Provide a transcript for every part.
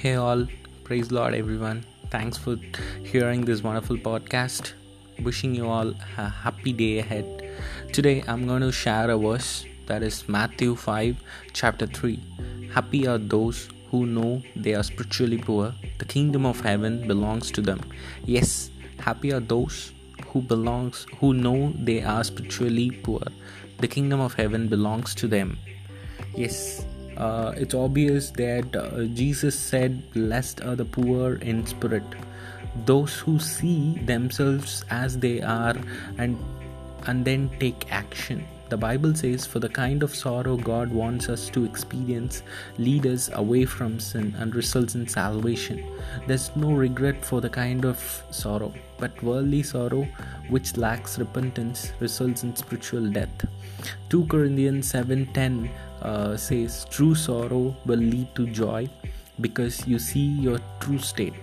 Hey, all, praise Lord, everyone. Thanks for hearing this wonderful podcast. Wishing you all a happy day ahead. Today, I'm going to share a verse that is Matthew 5, chapter 3. Happy are those who know they are spiritually poor, the kingdom of heaven belongs to them. Yes, happy are those who belongs who know they are spiritually poor. The kingdom of heaven belongs to them. Yes, uh, it's obvious that uh, Jesus said, Blessed are the poor in spirit, those who see themselves as they are and, and then take action. The Bible says, For the kind of sorrow God wants us to experience lead us away from sin and results in salvation. There's no regret for the kind of sorrow, but worldly sorrow, which lacks repentance, results in spiritual death. 2 Corinthians 7:10 uh, says, True sorrow will lead to joy because you see your true state.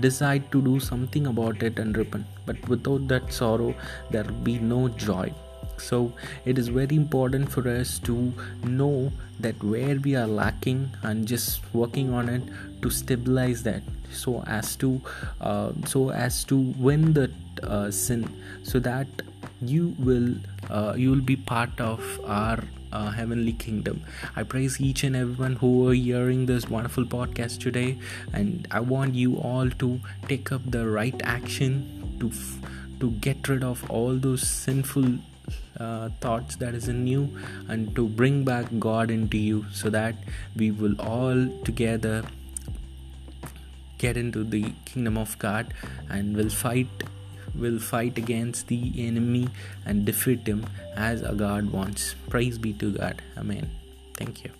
Decide to do something about it and repent. But without that sorrow, there will be no joy. So it is very important for us to know that where we are lacking and just working on it to stabilize that so as to uh, so as to win the uh, sin so that you will uh, you will be part of our uh, heavenly kingdom. I praise each and everyone who are hearing this wonderful podcast today, and I want you all to take up the right action to f- to get rid of all those sinful uh, thoughts that is in you and to bring back God into you so that we will all together get into the kingdom of God and will fight will fight against the enemy and defeat him as a God wants. Praise be to God. Amen. Thank you.